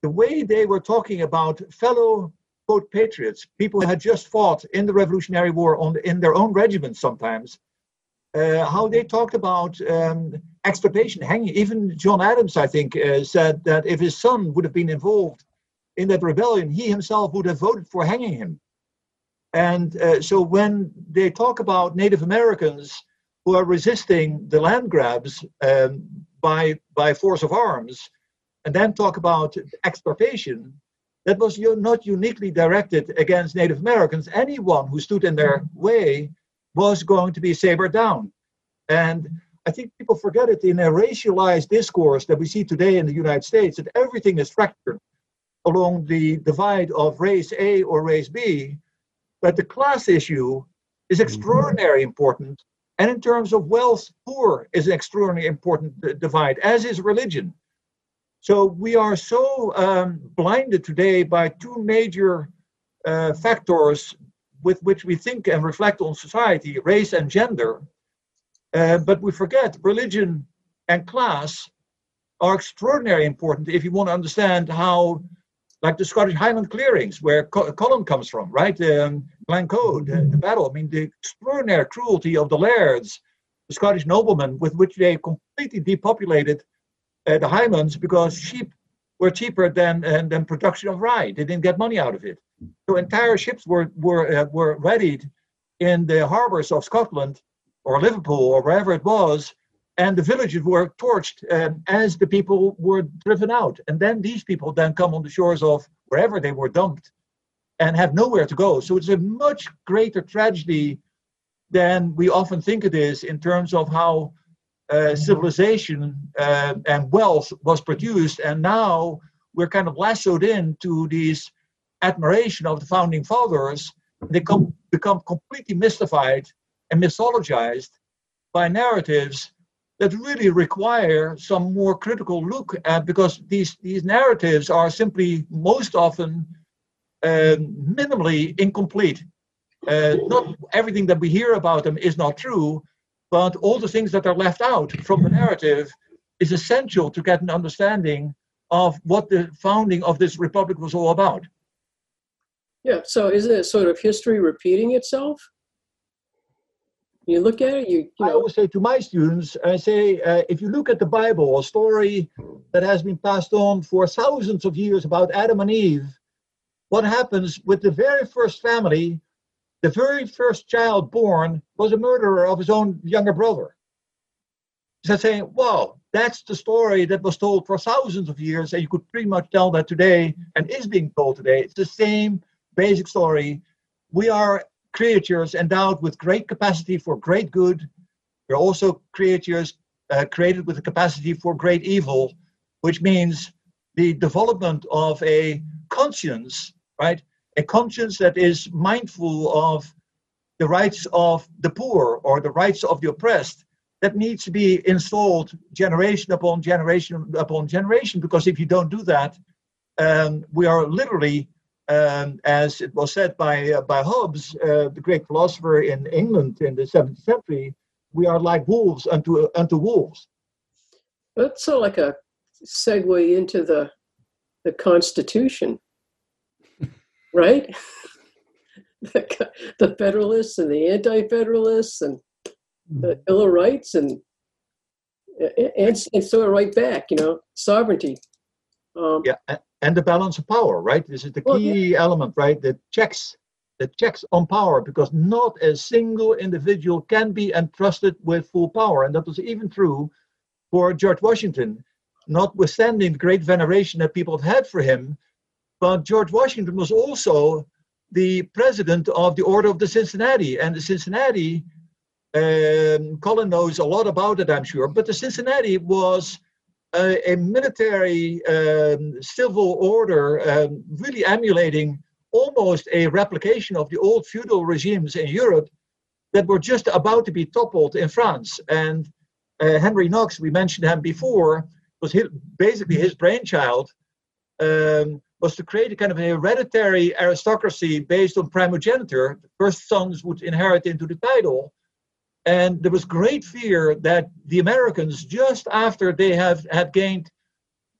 the way they were talking about fellow quote patriots, people who had just fought in the Revolutionary War on in their own regiments sometimes, uh, how they talked about um, hanging. Even John Adams, I think, uh, said that if his son would have been involved in that rebellion, he himself would have voted for hanging him. And uh, so when they talk about Native Americans who are resisting the land grabs um, by, by force of arms, and then talk about extirpation, that was not uniquely directed against Native Americans. Anyone who stood in their way was going to be sabered down. And I think people forget it in a racialized discourse that we see today in the United States that everything is fractured along the divide of race A or race B, but the class issue is mm-hmm. extraordinarily important. And in terms of wealth, poor is an extraordinarily important divide, as is religion. So we are so um, blinded today by two major uh, factors with which we think and reflect on society race and gender. Uh, but we forget religion and class are extraordinarily important if you want to understand how like the Scottish Highland clearings, where Colin comes from, right? Um, Glencoe, the, the, battle. I mean, the extraordinary cruelty of the lairds, the Scottish noblemen, with which they completely depopulated uh, the Highlands because sheep were cheaper than uh, than production of rye. They didn't get money out of it. So entire ships were were uh, were readied in the harbors of Scotland or Liverpool or wherever it was, and the villages were torched um, as the people were driven out. And then these people then come on the shores of wherever they were dumped and have nowhere to go. So it's a much greater tragedy than we often think it is in terms of how uh, civilization uh, and wealth was produced. And now we're kind of lassoed into these admiration of the founding fathers. They come, become completely mystified and mythologized by narratives that really require some more critical look at because these these narratives are simply most often uh, minimally incomplete. Uh, not everything that we hear about them is not true, but all the things that are left out from the narrative is essential to get an understanding of what the founding of this republic was all about. Yeah, so isn't it sort of history repeating itself? You look at it, you, you know. I always say to my students, I say, uh, if you look at the Bible, a story that has been passed on for thousands of years about Adam and Eve, what happens with the very first family, the very first child born was a murderer of his own younger brother. So saying, wow, that's the story that was told for thousands of years, and you could pretty much tell that today and is being told today. It's the same basic story. We are creatures endowed with great capacity for great good. We're also creatures uh, created with a capacity for great evil, which means the development of a conscience, right? A conscience that is mindful of the rights of the poor or the rights of the oppressed that needs to be installed generation upon generation upon generation because if you don't do that um, we are literally um, as it was said by uh, by Hobbes, uh, the great philosopher in England in the 17th century, we are like wolves unto unto wolves. That's sort of like a segue into the the Constitution, <laughs> right? <laughs> the, the Federalists and the Anti-Federalists and the. Bill of Rights and and, and sort of right back, you know, sovereignty. Um, yeah, and the balance of power, right? This is the key well, yeah. element, right? The checks, the checks on power, because not a single individual can be entrusted with full power, and that was even true for George Washington, notwithstanding the great veneration that people have had for him. But George Washington was also the president of the Order of the Cincinnati, and the Cincinnati. Um, Colin knows a lot about it, I'm sure, but the Cincinnati was a, military um, civil order, um, really emulating almost a replication of the old feudal regimes in Europe that were just about to be toppled in France. And uh, Henry Knox, we mentioned him before, was his, basically his brainchild, um, was to create a kind of a hereditary aristocracy based on primogeniture. The first sons would inherit into the title. And there was great fear that the Americans, just after they have had gained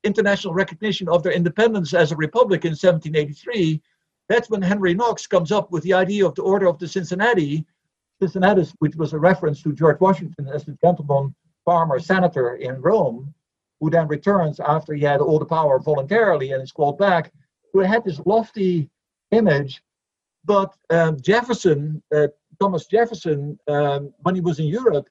international recognition of their independence as a republic in 1783, that's when Henry Knox comes up with the idea of the Order of the Cincinnati, Cincinnati, which was a reference to George Washington as the gentleman farmer senator in Rome, who then returns after he had all the power voluntarily and is called back, who had this lofty image. But um, Jefferson uh, Thomas Jefferson, um, when he was in Europe,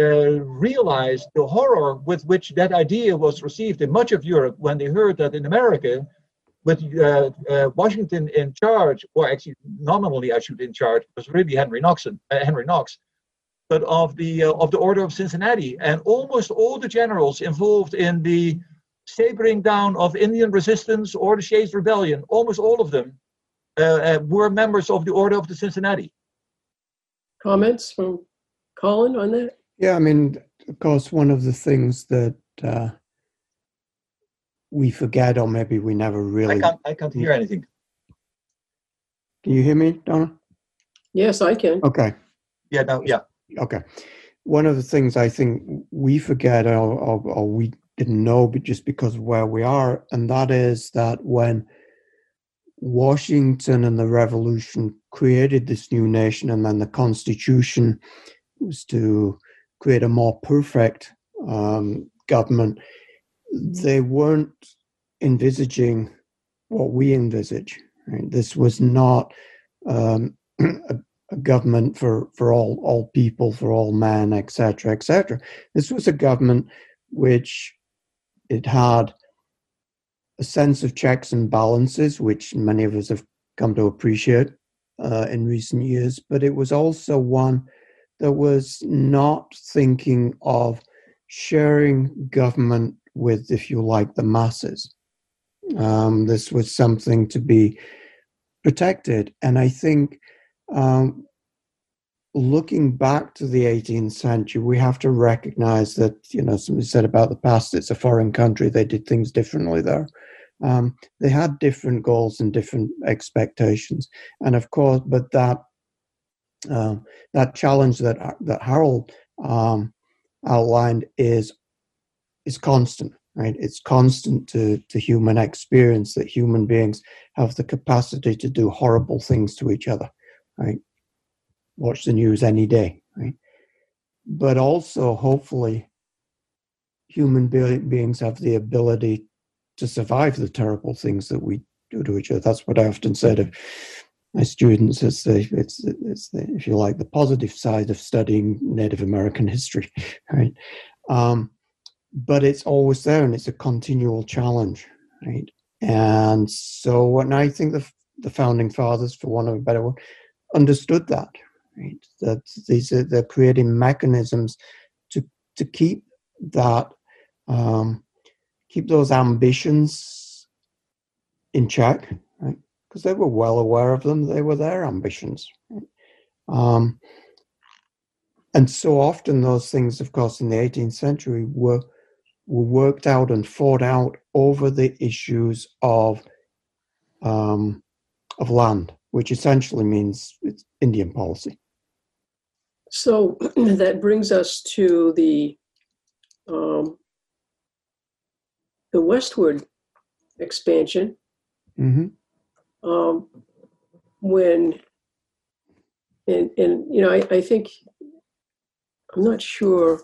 uh, realized the horror with which that idea was received in much of Europe when they heard that in America, with uh, uh, Washington in charge, or actually nominally I should in charge, was really Henry Knox, uh, Henry Knox, but of the uh, of the Order of Cincinnati, and almost all the generals involved in the sabering down of Indian resistance or the Shays Rebellion, almost all of them uh, were members of the Order of the Cincinnati comments from Colin on that? Yeah, I mean, of course, one of the things that uh, we forget, or maybe we never really. I can't, I can't hear anything. Can you hear me, Donna? Yes, I can. Okay. Yeah, no, yeah. Okay. One of the things I think we forget, or, or, or we didn't know, but just because of where we are, and that is that when Washington and the revolution created this new nation, and then the Constitution was to create a more perfect um, government. They weren't envisaging what we envisage. Right? This was not um, <clears throat> a, a, government for, for all, all people, for all men, etc., etc. This was a government which it had a sense of checks and balances, which many of us have come to appreciate uh, in recent years, but it was also one that was not thinking of sharing government with, if you like, the masses. Um, this was something to be protected. And I think um, looking back to the 18th century, we have to recognize that, you know, somebody said about the past, it's a foreign country, they did things differently there. Um, they had different goals and different expectations. And of course, but that uh, that challenge that that Harald um, outlined is is constant right? It's constant to to human experience that human beings have the capacity to do horrible things to each other right? Watch the news any day right? But also hopefully human be- beings have the ability to survive the terrible things that we do to each other that's what i often said of my students it's the it's it's the, if you like the positive side of studying native american history <laughs> right um, but it's always there and it's a continual challenge, right? And so, and I think the the founding fathers, for want of a better word, understood that, right? That these are they're creating mechanisms to to keep that um, keep those ambitions in check, right? Because they were well aware of them; they were their ambitions. Right? Um, and so often, those things, of course, in the 18th century were were worked out and fought out over the issues of um, of land, which essentially means it's Indian policy. So <clears throat> that brings us to the um, the westward expansion. Mm-hmm. Um, when and and you know, I, I think I'm not sure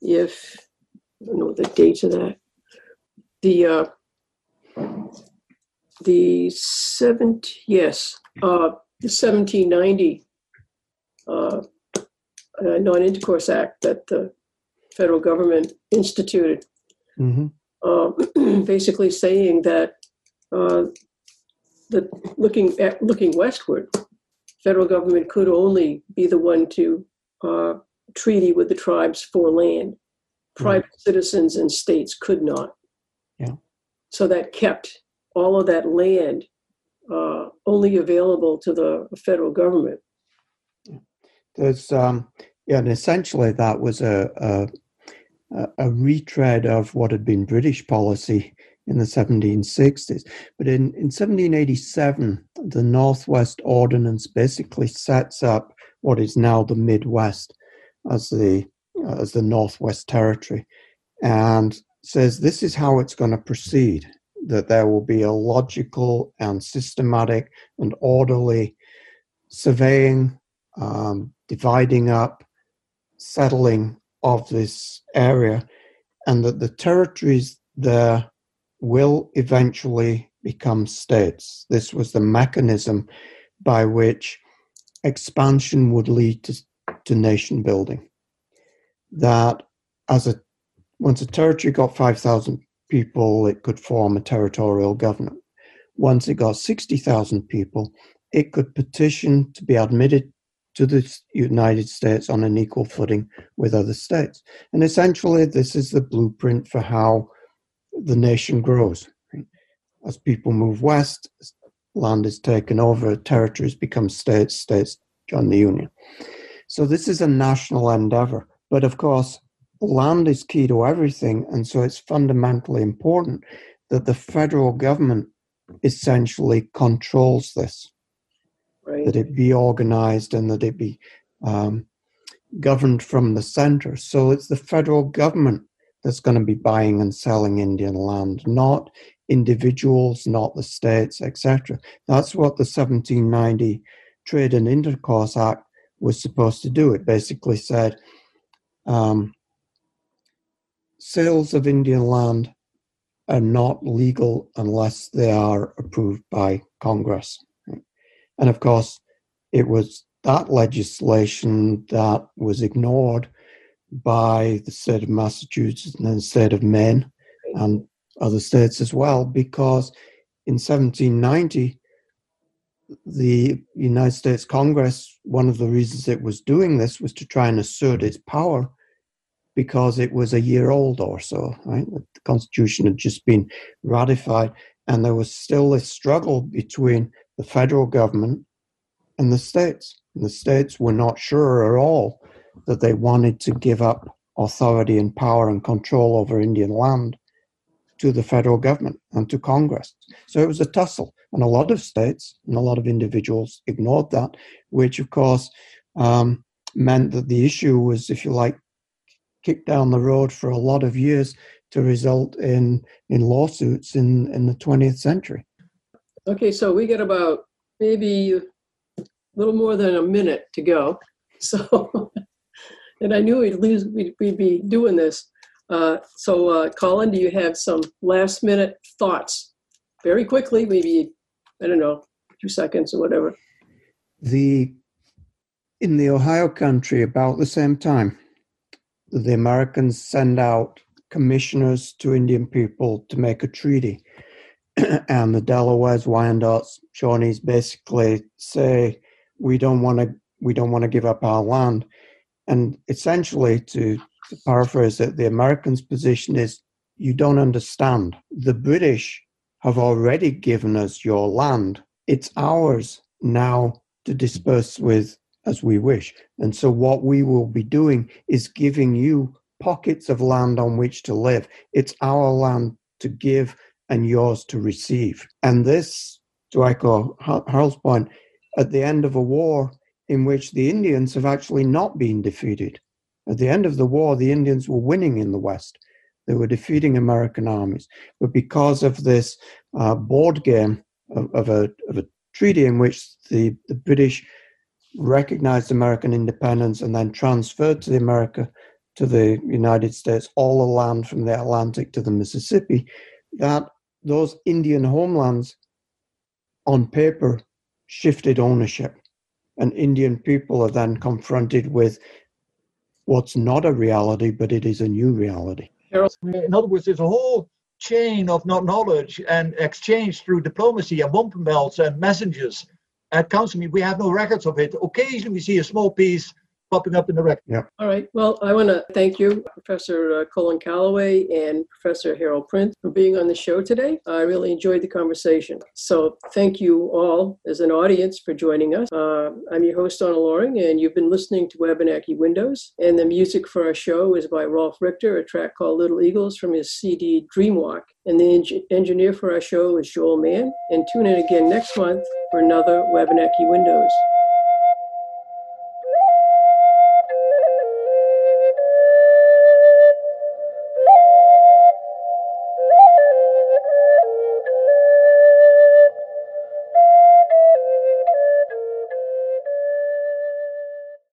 if I don't know the dates of that. The uh, the seventh yes, uh, the 1790 uh, uh, Non-Intercourse Act that the federal government instituted, mm-hmm. uh, <clears throat> basically saying that uh, that looking at looking westward, federal government could only be the one to uh, treaty with the tribes for land private mm. citizens and states could not. Yeah. So that kept all of that land uh, only available to the federal government. There's, um, yeah, and essentially that was a, a, a retread of what had been British policy in the 1760s. But in, in 1787, the Northwest Ordinance basically sets up what is now the Midwest as the as the Northwest Territory, and says this is how it's going to proceed that there will be a logical and systematic and orderly surveying, um, dividing up, settling of this area, and that the territories there will eventually become states. This was the mechanism by which expansion would lead to, to nation building that as a once a territory got 5,000 people, it could form a territorial government. Once it got 60,000 people, it could petition to be admitted to the United States on an equal footing with other states. And essentially, this is the blueprint for how the nation grows. As people move west, land is taken over, territories become states, states join the Union. So, this is a national endeavor. But of course, land is key to everything. And so it's fundamentally important that the federal government essentially controls this, right. that it be organized and that it be um, governed from the center. So it's the federal government that's going to be buying and selling Indian land, not individuals, not the states, etc. That's what the 1790 Trade and Intercourse Act was supposed to do. It basically said um, sales of Indian land are not legal unless they are approved by Congress. And of course, it was that legislation that was ignored by the state of Massachusetts and the state of Maine and other states as well, because in 1790, the United States Congress, one of the reasons it was doing this was to try and assert its power because it was a year old or so, right? The Constitution had just been ratified, and there was still this struggle between the federal government and the states. And the states were not sure at all that they wanted to give up authority and power and control over Indian land to the federal government and to Congress. So it was a tussle. And a lot of states and a lot of individuals ignored that, which of course um, meant that the issue was, if you like, kicked down the road for a lot of years to result in in lawsuits in in the 20th century. Okay, so we got about maybe a little more than a minute to go. <laughs> So, and I knew we'd lose, we'd, we'd be doing this. Uh, so, uh, Colin, do you have some last minute thoughts? Very quickly, maybe I don't know, two seconds or whatever. The in the Ohio country about the same time the Americans send out commissioners to Indian people to make a treaty. <clears throat> and the Delawares, Wyandots, Shawnees basically say, we don't want to we don't want to give up our land. And essentially, to, to paraphrase it, the Americans' position is you don't understand. The British have already given us your land. It's ours now to disperse with as we wish. And so, what we will be doing is giving you pockets of land on which to live. It's our land to give and yours to receive. And this, to echo Harald's point, at the end of a war in which the Indians have actually not been defeated. At the end of the war, the Indians were winning in the West. They were defeating American armies. But because of this uh, board game of, of, a, of a treaty in which the, the British recognized American independence and then transferred to the America to the United States all the land from the Atlantic to the Mississippi, that those Indian homelands on paper shifted ownership. And Indian people are then confronted with what's not a reality, but it is a new reality. In other words, there's a whole chain of knowledge and exchange through diplomacy and wampum belts and messengers at council meeting. We have no records of it. Occasionally, we see a small piece popping up in the record. Yeah. All right. Well, I want to thank you, Professor uh, Colin Calloway and Professor Harald Prins, for being on the show today. I really enjoyed the conversation. So thank you all as an audience for joining us. Uh, I'm your host, Donna Loring, and you've been listening to Wabanaki Windows. And the music for our show is by Rolf Richter, a track called Little Eagles from his CD Dreamwalk. And the en- engineer for our show is Joel Mann. And tune in again next month for another Wabanaki Windows.